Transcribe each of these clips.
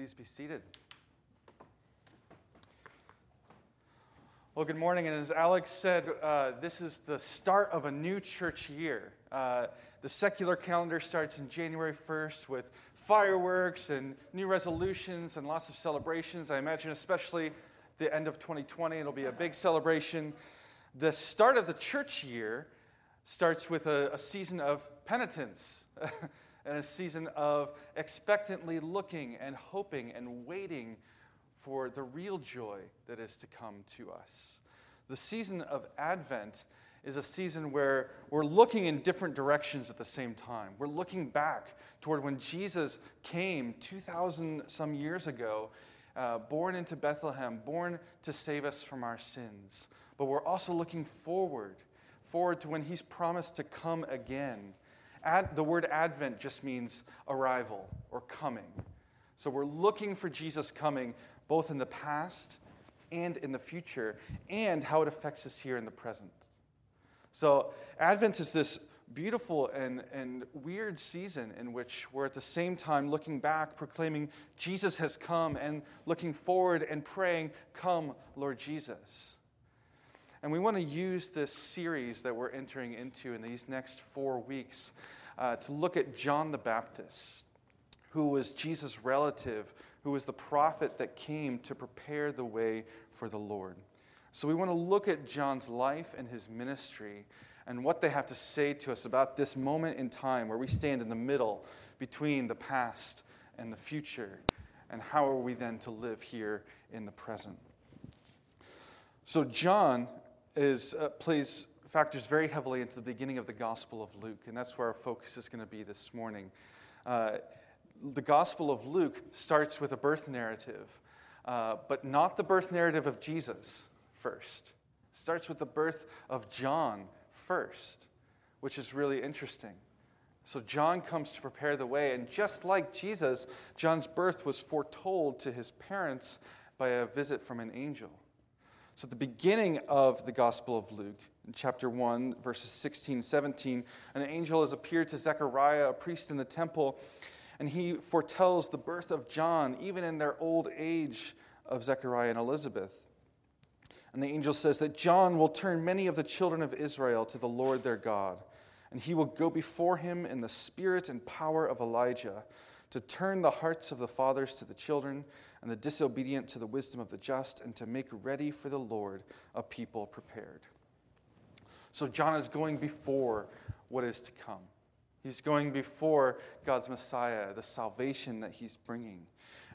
Please be seated. Well, good morning. And as Alex said, uh, this is the start of a new church year. Uh, the secular calendar starts in January 1st with fireworks and new resolutions and lots of celebrations. I imagine, especially the end of 2020, it'll be a big celebration. The start of the church year starts with a, a season of penitence. and a season of expectantly looking and hoping and waiting for the real joy that is to come to us. The season of Advent is a season where we're looking in different directions at the same time. We're looking back toward when Jesus came 2,000 some years ago, uh, born into Bethlehem, born to save us from our sins. But we're also looking forward, forward to when he's promised to come again Ad, the word Advent just means arrival or coming. So we're looking for Jesus coming both in the past and in the future, and how it affects us here in the present. So Advent is this beautiful and, and weird season in which we're at the same time looking back, proclaiming Jesus has come, and looking forward and praying, Come, Lord Jesus. And we want to use this series that we're entering into in these next four weeks uh, to look at John the Baptist, who was Jesus' relative, who was the prophet that came to prepare the way for the Lord. So we want to look at John's life and his ministry and what they have to say to us about this moment in time where we stand in the middle between the past and the future. And how are we then to live here in the present? So, John is, uh, plays, factors very heavily into the beginning of the Gospel of Luke, and that's where our focus is going to be this morning. Uh, the Gospel of Luke starts with a birth narrative, uh, but not the birth narrative of Jesus first. It starts with the birth of John first, which is really interesting. So, John comes to prepare the way, and just like Jesus, John's birth was foretold to his parents by a visit from an angel. So, at the beginning of the Gospel of Luke, in chapter 1, verses 16 17, an angel has appeared to Zechariah, a priest in the temple, and he foretells the birth of John, even in their old age of Zechariah and Elizabeth. And the angel says that John will turn many of the children of Israel to the Lord their God, and he will go before him in the spirit and power of Elijah to turn the hearts of the fathers to the children and the disobedient to the wisdom of the just, and to make ready for the Lord a people prepared. So John is going before what is to come. He's going before God's Messiah, the salvation that he's bringing.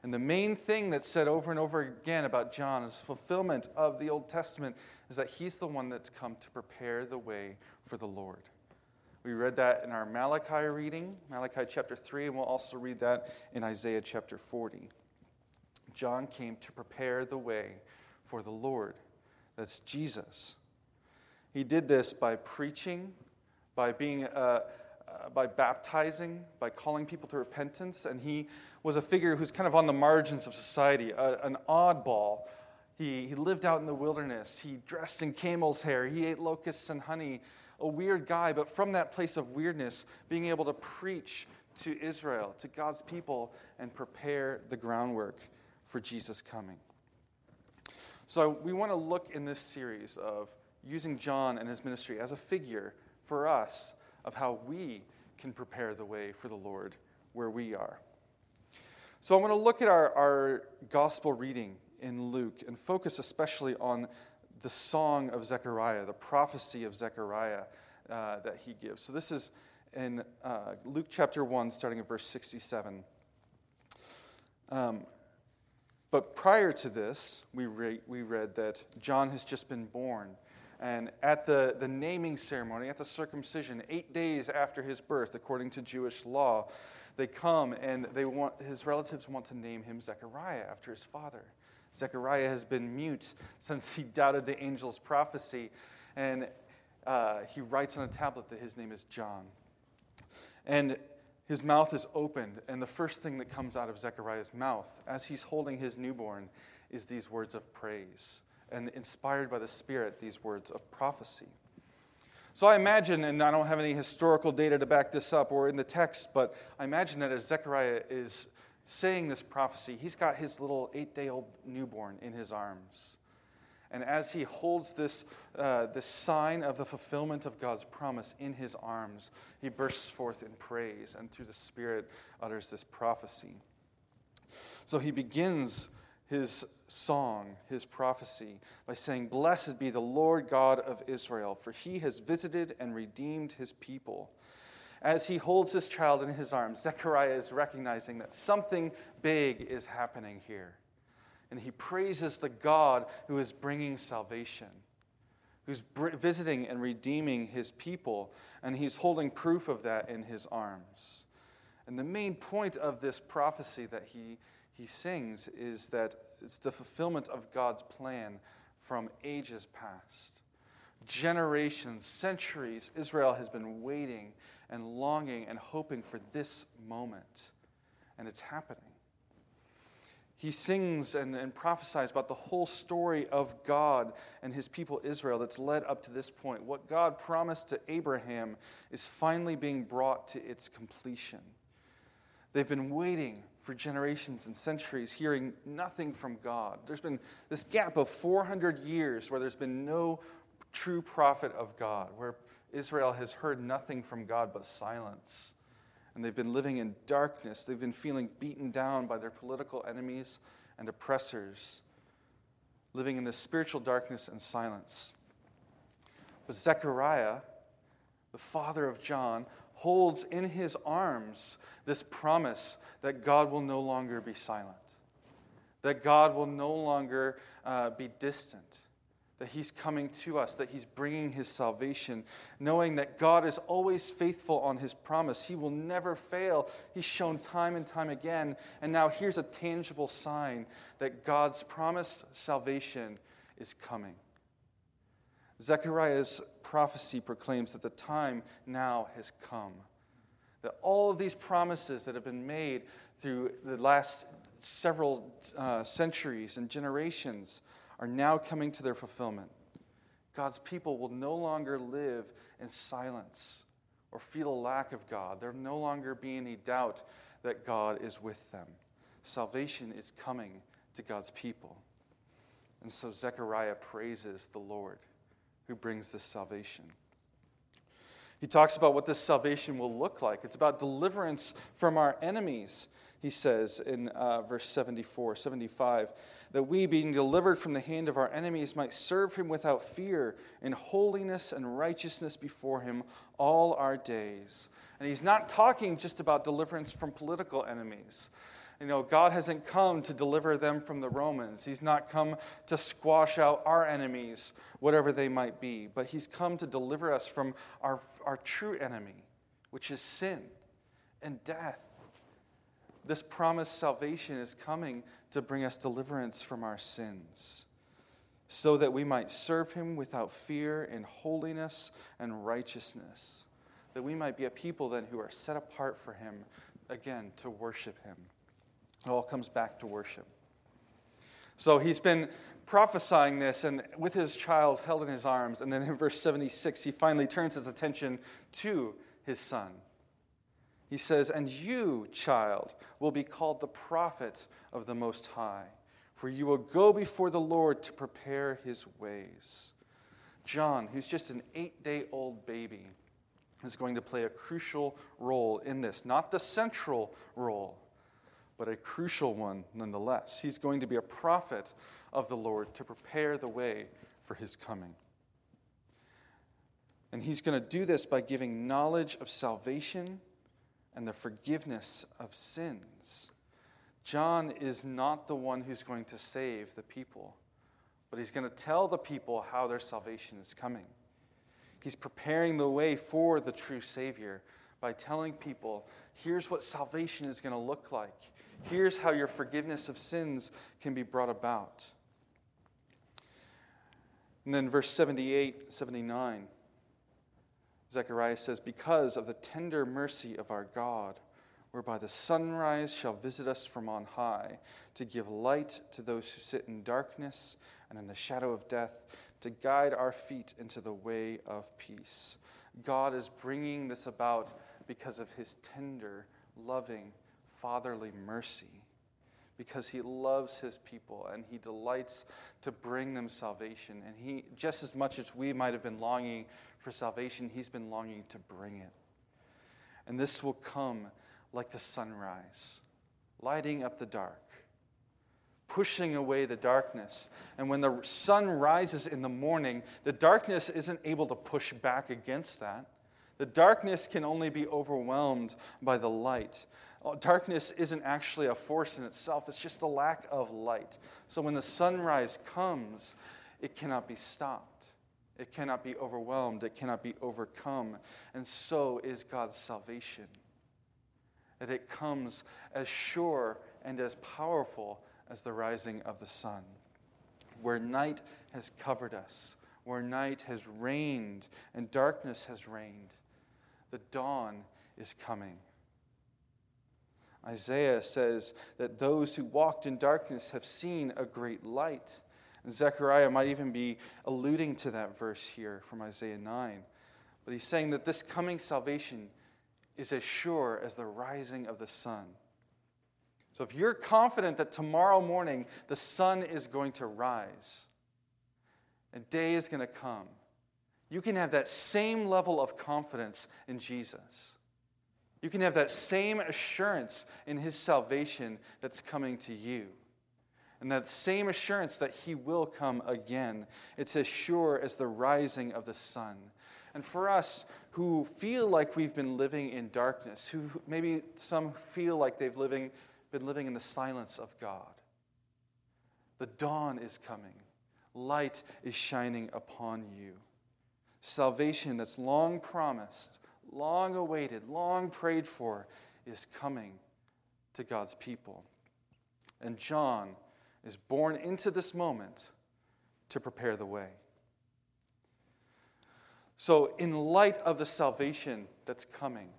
And the main thing that's said over and over again about John is fulfillment of the Old Testament is that he's the one that's come to prepare the way for the Lord. We read that in our Malachi reading, Malachi chapter 3, and we'll also read that in Isaiah chapter 40. John came to prepare the way for the Lord. That's Jesus. He did this by preaching, by being. Uh, uh, by baptizing, by calling people to repentance, and he was a figure who's kind of on the margins of society, a, an oddball. He, he lived out in the wilderness. He dressed in camel's hair. He ate locusts and honey. A weird guy, but from that place of weirdness, being able to preach to Israel, to God's people, and prepare the groundwork for Jesus coming. So, we want to look in this series of using John and his ministry as a figure for us of how we can prepare the way for the Lord where we are. So, I'm going to look at our, our gospel reading in Luke and focus especially on the song of Zechariah, the prophecy of Zechariah uh, that he gives. So, this is in uh, Luke chapter 1, starting at verse 67. Um, but prior to this, we, re- we read that John has just been born. And at the, the naming ceremony, at the circumcision, eight days after his birth, according to Jewish law, they come and they want, his relatives want to name him Zechariah after his father. Zechariah has been mute since he doubted the angel's prophecy. And uh, he writes on a tablet that his name is John. And his mouth is opened, and the first thing that comes out of Zechariah's mouth as he's holding his newborn is these words of praise, and inspired by the Spirit, these words of prophecy. So I imagine, and I don't have any historical data to back this up or in the text, but I imagine that as Zechariah is saying this prophecy, he's got his little eight day old newborn in his arms. And as he holds this, uh, this sign of the fulfillment of God's promise in his arms, he bursts forth in praise and through the Spirit utters this prophecy. So he begins his song, his prophecy, by saying, Blessed be the Lord God of Israel, for he has visited and redeemed his people. As he holds his child in his arms, Zechariah is recognizing that something big is happening here. And he praises the God who is bringing salvation, who's visiting and redeeming his people, and he's holding proof of that in his arms. And the main point of this prophecy that he, he sings is that it's the fulfillment of God's plan from ages past. Generations, centuries, Israel has been waiting and longing and hoping for this moment, and it's happening. He sings and, and prophesies about the whole story of God and his people Israel that's led up to this point. What God promised to Abraham is finally being brought to its completion. They've been waiting for generations and centuries, hearing nothing from God. There's been this gap of 400 years where there's been no true prophet of God, where Israel has heard nothing from God but silence. And they've been living in darkness. They've been feeling beaten down by their political enemies and oppressors, living in this spiritual darkness and silence. But Zechariah, the father of John, holds in his arms this promise that God will no longer be silent, that God will no longer uh, be distant, that he's coming to us, that he's bringing his salvation, knowing that God is always faithful on his promise. He will never fail. He's shown time and time again. And now here's a tangible sign that God's promised salvation is coming. Zechariah's prophecy proclaims that the time now has come. That all of these promises that have been made through the last several uh, centuries and generations are now coming to their fulfillment. God's people will no longer live in silence or feel a lack of God. There'll no longer be any doubt that God is with them. Salvation is coming to God's people. And so Zechariah praises the Lord who brings this salvation. He talks about what this salvation will look like. It's about deliverance from our enemies, he says in uh, verse 74, 75, that we, being delivered from the hand of our enemies, might serve him without fear in holiness and righteousness before him all our days. And he's not talking just about deliverance from political enemies. You know, God hasn't come to deliver them from the Romans. He's not come to squash out our enemies, whatever they might be, but He's come to deliver us from our, our true enemy, which is sin and death. This promised salvation is coming to bring us deliverance from our sins, so that we might serve Him without fear in holiness and righteousness, that we might be a people then who are set apart for Him, again, to worship Him. It all comes back to worship. So he's been prophesying this and with his child held in his arms. And then in verse 76, he finally turns his attention to his son. He says, And you, child, will be called the prophet of the Most High, for you will go before the Lord to prepare his ways. John, who's just an eight day old baby, is going to play a crucial role in this, not the central role but a crucial one nonetheless. He's going to be a prophet of the Lord to prepare the way for his coming. And he's going to do this by giving knowledge of salvation and the forgiveness of sins. John is not the one who's going to save the people, but he's going to tell the people how their salvation is coming. He's preparing the way for the true Savior by telling people here's what salvation is going to look like. Here's how your forgiveness of sins can be brought about. And then verse 78, 79, Zechariah says, Because of the tender mercy of our God, whereby the sunrise shall visit us from on high, to give light to those who sit in darkness and in the shadow of death, to guide our feet into the way of peace. God is bringing this about because of his tender, loving, fatherly mercy. Because he loves his people and he delights to bring them salvation. And he, just as much as we might have been longing for salvation, he's been longing to bring it. And this will come like the sunrise, lighting up the dark, pushing away the darkness. And when the sun rises in the morning, the darkness isn't able to push back against that. The darkness can only be overwhelmed by the light. Uh, darkness isn't actually a force in itself, it's just a lack of light. So when the sunrise comes, it cannot be stopped. It cannot be overwhelmed. It cannot be overcome. And so is God's salvation. That it comes as sure and as powerful as the rising of the sun. Where night has covered us, where night has reigned and darkness has reigned, the dawn is coming. Isaiah says that those who walked in darkness have seen a great light. And Zechariah might even be alluding to that verse here from Isaiah 9. But he's saying that this coming salvation is as sure as the rising of the sun. So if you're confident that tomorrow morning the sun is going to rise and day is going to come, you can have that same level of confidence in Jesus. You can have that same assurance in his salvation that's coming to you. And that same assurance that he will come again. It's as sure as the rising of the sun. And for us who feel like we've been living in darkness, who maybe some feel like they've living, been living in the silence of God, the dawn is coming. Light is shining upon you. Salvation that's long promised long awaited, long prayed for, is coming to God's people. And John is born into this moment to prepare the way. So, in light of the salvation that's coming,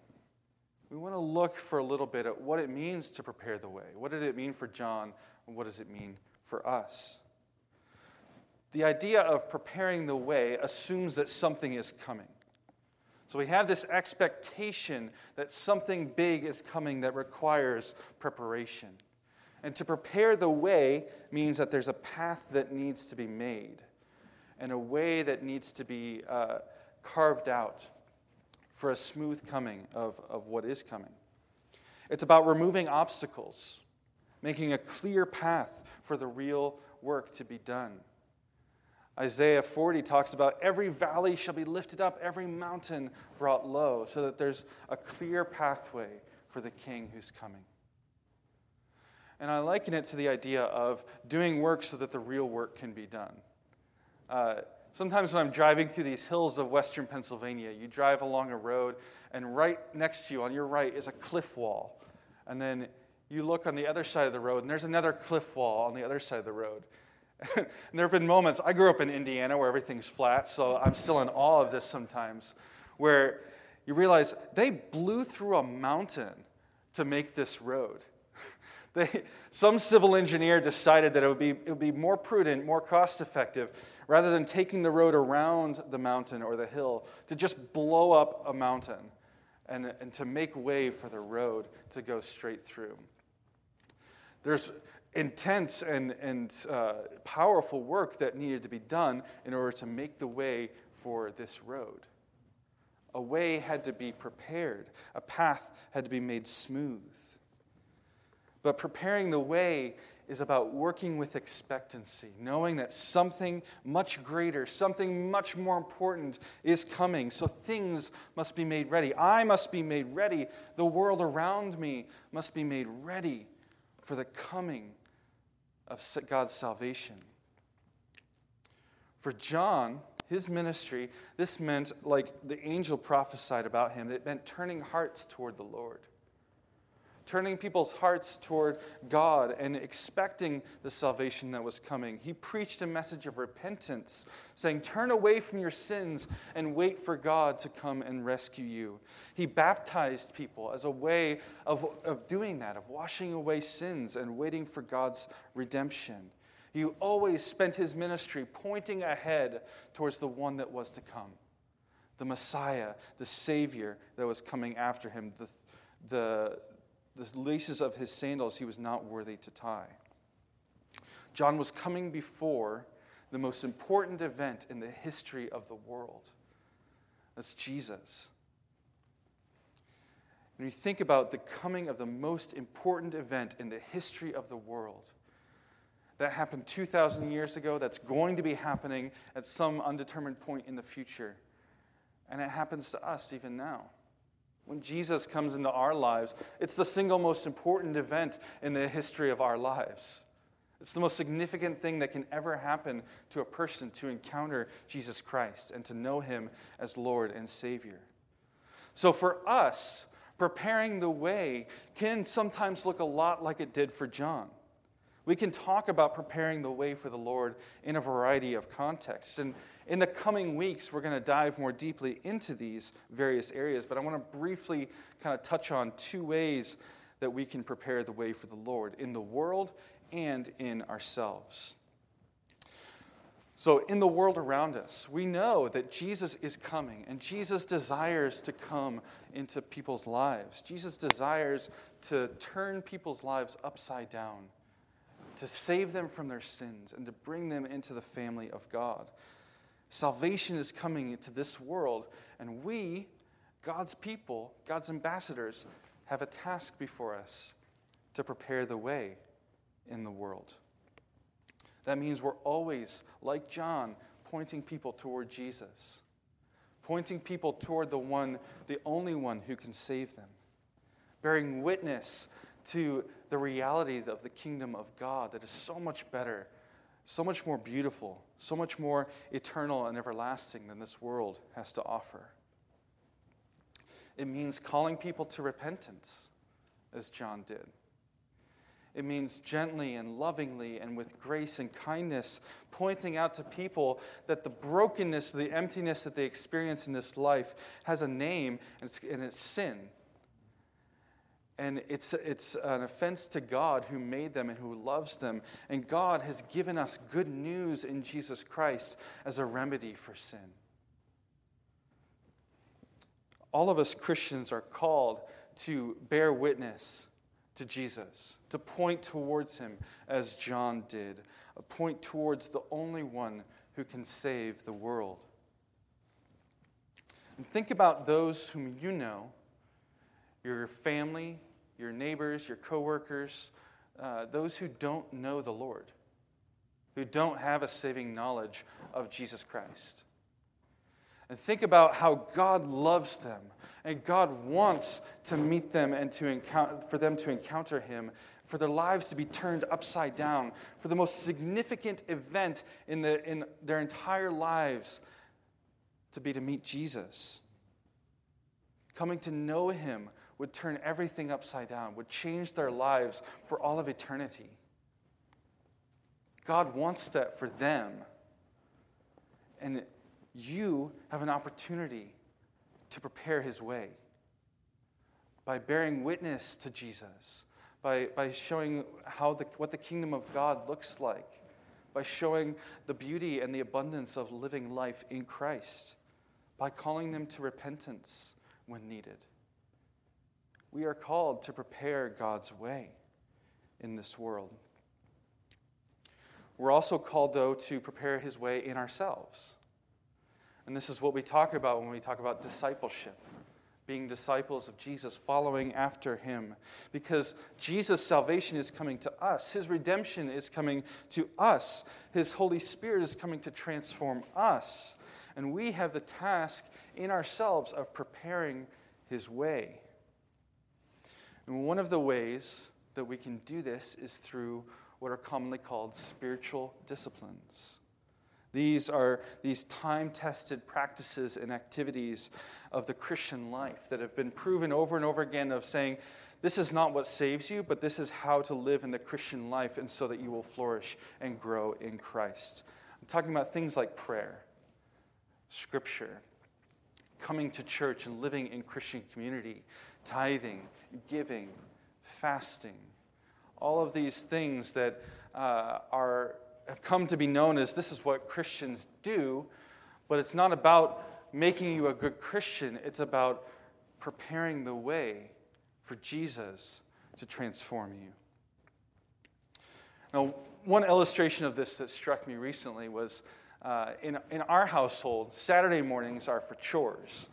we want to look for a little bit at what it means to prepare the way. What did it mean for John, and what does it mean for us? The idea of preparing the way assumes that something is coming. So we have this expectation that something big is coming that requires preparation. And to prepare the way means that there's a path that needs to be made and a way that needs to be uh, carved out for a smooth coming of, of what is coming. It's about removing obstacles, making a clear path for the real work to be done. Isaiah 40 talks about every valley shall be lifted up, every mountain brought low, so that there's a clear pathway for the king who's coming. And I liken it to the idea of doing work so that the real work can be done. Uh, sometimes when I'm driving through these hills of western Pennsylvania, you drive along a road, and right next to you on your right is a cliff wall. And then you look on the other side of the road, and there's another cliff wall on the other side of the road. And there have been moments, I grew up in Indiana where everything's flat, so I'm still in awe of this sometimes, where you realize they blew through a mountain to make this road. They, some civil engineer decided that it would, be, it would be more prudent, more cost effective, rather than taking the road around the mountain or the hill, to just blow up a mountain and, and to make way for the road to go straight through. There's, intense and, and uh, powerful work that needed to be done in order to make the way for this road. A way had to be prepared, a path had to be made smooth. But preparing the way is about working with expectancy, knowing that something much greater, something much more important is coming. So things must be made ready. I must be made ready. The world around me must be made ready for the coming of God's salvation. For John, his ministry, this meant, like the angel prophesied about him, it meant turning hearts toward the Lord turning people's hearts toward God and expecting the salvation that was coming. He preached a message of repentance, saying, Turn away from your sins and wait for God to come and rescue you. He baptized people as a way of, of doing that, of washing away sins and waiting for God's redemption. He always spent his ministry pointing ahead towards the one that was to come the Messiah, the Savior that was coming after him, the, the, the laces of his sandals he was not worthy to tie. John was coming before the most important event in the history of the world. That's Jesus. When you think about the coming of the most important event in the history of the world, that happened 2,000 years ago, that's going to be happening at some undetermined point in the future. And it happens to us even now. When Jesus comes into our lives, it's the single most important event in the history of our lives. It's the most significant thing that can ever happen to a person to encounter Jesus Christ and to know him as Lord and Savior. So for us, preparing the way can sometimes look a lot like it did for John. We can talk about preparing the way for the Lord in a variety of contexts. And in the coming weeks, we're going to dive more deeply into these various areas. But I want to briefly kind of touch on two ways that we can prepare the way for the Lord in the world and in ourselves. So, in the world around us, we know that Jesus is coming and Jesus desires to come into people's lives. Jesus desires to turn people's lives upside down to save them from their sins and to bring them into the family of God. Salvation is coming into this world, and we, God's people, God's ambassadors, have a task before us to prepare the way in the world. That means we're always, like John, pointing people toward Jesus, pointing people toward the one, the only one who can save them, bearing witness to the reality of the kingdom of God that is so much better, so much more beautiful, so much more eternal and everlasting than this world has to offer. It means calling people to repentance, as John did. It means gently and lovingly and with grace and kindness, pointing out to people that the brokenness, the emptiness that they experience in this life has a name, and it's, and it's sin. And it's, it's an offense to God who made them and who loves them. And God has given us good news in Jesus Christ as a remedy for sin. All of us Christians are called to bear witness to Jesus, to point towards him as John did, a point towards the only one who can save the world. And think about those whom you know your family, your neighbors, your coworkers, uh, those who don't know the Lord, who don't have a saving knowledge of Jesus Christ. And think about how God loves them and God wants to meet them and to encounter, for them to encounter Him, for their lives to be turned upside down, for the most significant event in, the, in their entire lives to be to meet Jesus. Coming to know Him would turn everything upside down, would change their lives for all of eternity. God wants that for them. And you have an opportunity to prepare his way by bearing witness to Jesus, by, by showing how the, what the kingdom of God looks like, by showing the beauty and the abundance of living life in Christ, by calling them to repentance when needed. We are called to prepare God's way in this world. We're also called, though, to prepare his way in ourselves. And this is what we talk about when we talk about discipleship being disciples of Jesus, following after him. Because Jesus' salvation is coming to us, his redemption is coming to us, his Holy Spirit is coming to transform us. And we have the task in ourselves of preparing his way. And one of the ways that we can do this is through what are commonly called spiritual disciplines. These are these time tested practices and activities of the Christian life that have been proven over and over again of saying, this is not what saves you, but this is how to live in the Christian life and so that you will flourish and grow in Christ. I'm talking about things like prayer, scripture, coming to church and living in Christian community, tithing, giving, fasting, all of these things that uh, are, have come to be known as this is what Christians do, but it's not about making you a good Christian, it's about preparing the way for Jesus to transform you. Now, one illustration of this that struck me recently was uh, in, in our household, Saturday mornings are for chores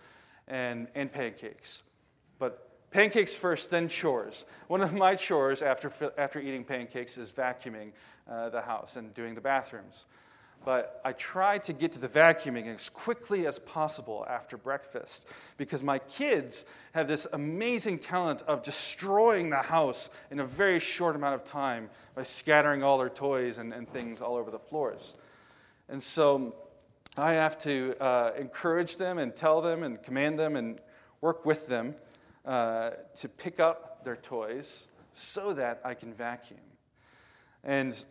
and, and pancakes. But pancakes first, then chores. One of my chores after, after eating pancakes is vacuuming uh, the house and doing the bathrooms. But I try to get to the vacuuming as quickly as possible after breakfast because my kids have this amazing talent of destroying the house in a very short amount of time by scattering all their toys and, and things all over the floors. And so I have to uh, encourage them and tell them and command them and work with them uh, to pick up their toys so that I can vacuum. And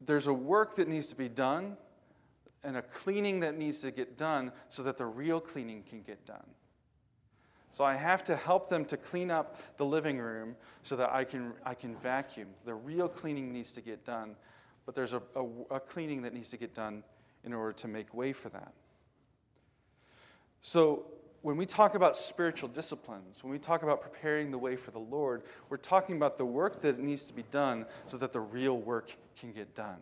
there's a work that needs to be done and a cleaning that needs to get done so that the real cleaning can get done. So I have to help them to clean up the living room so that I can, I can vacuum. The real cleaning needs to get done, but there's a, a, a cleaning that needs to get done in order to make way for that. So when we talk about spiritual disciplines, when we talk about preparing the way for the Lord, we're talking about the work that needs to be done so that the real work can get done.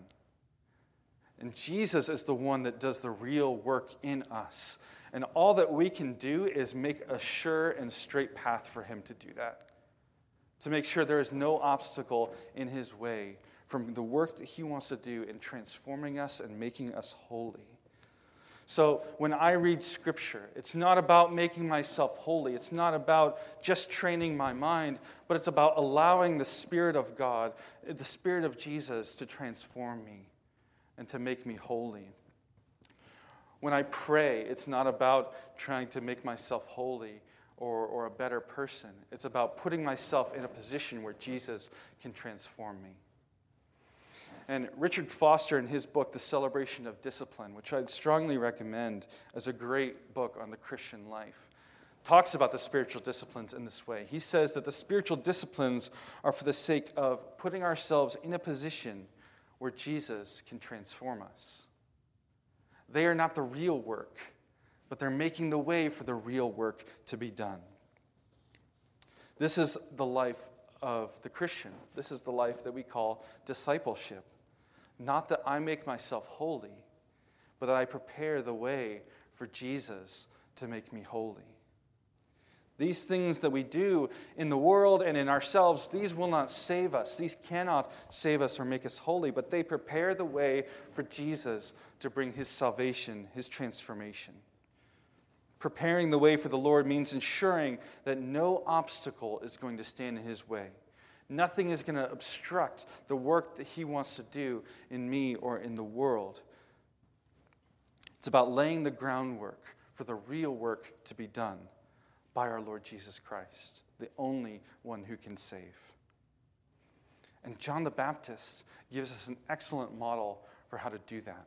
And Jesus is the one that does the real work in us. And all that we can do is make a sure and straight path for Him to do that. To make sure there is no obstacle in His way from the work that He wants to do in transforming us and making us holy. So when I read scripture, it's not about making myself holy. It's not about just training my mind, but it's about allowing the Spirit of God, the Spirit of Jesus, to transform me and to make me holy. When I pray, it's not about trying to make myself holy or, or a better person. It's about putting myself in a position where Jesus can transform me. And Richard Foster, in his book, The Celebration of Discipline, which I'd strongly recommend as a great book on the Christian life, talks about the spiritual disciplines in this way. He says that the spiritual disciplines are for the sake of putting ourselves in a position where Jesus can transform us. They are not the real work, but they're making the way for the real work to be done. This is the life of the Christian. This is the life that we call discipleship. Not that I make myself holy, but that I prepare the way for Jesus to make me holy. These things that we do in the world and in ourselves, these will not save us. These cannot save us or make us holy, but they prepare the way for Jesus to bring his salvation, his transformation. Preparing the way for the Lord means ensuring that no obstacle is going to stand in his way. Nothing is going to obstruct the work that He wants to do in me or in the world. It's about laying the groundwork for the real work to be done by our Lord Jesus Christ, the only one who can save. And John the Baptist gives us an excellent model for how to do that.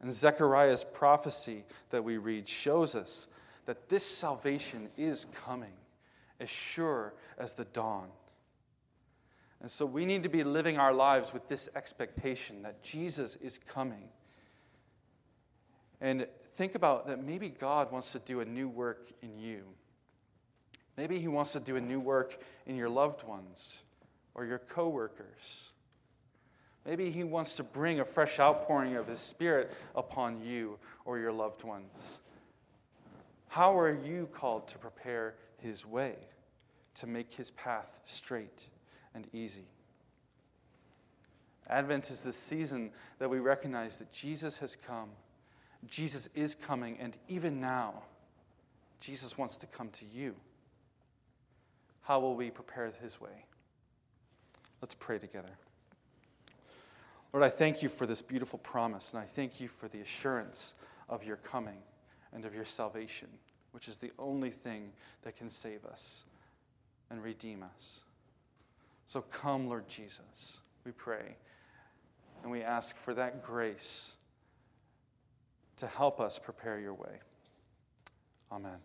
And Zechariah's prophecy that we read shows us that this salvation is coming as sure as the dawn. And so we need to be living our lives with this expectation that Jesus is coming. And think about that maybe God wants to do a new work in you. Maybe He wants to do a new work in your loved ones or your coworkers. Maybe He wants to bring a fresh outpouring of His Spirit upon you or your loved ones. How are you called to prepare His way, to make His path straight? And easy. Advent is the season that we recognize that Jesus has come. Jesus is coming, and even now, Jesus wants to come to you. How will we prepare his way? Let's pray together. Lord, I thank you for this beautiful promise, and I thank you for the assurance of your coming and of your salvation, which is the only thing that can save us and redeem us. So come, Lord Jesus, we pray. And we ask for that grace to help us prepare your way. Amen.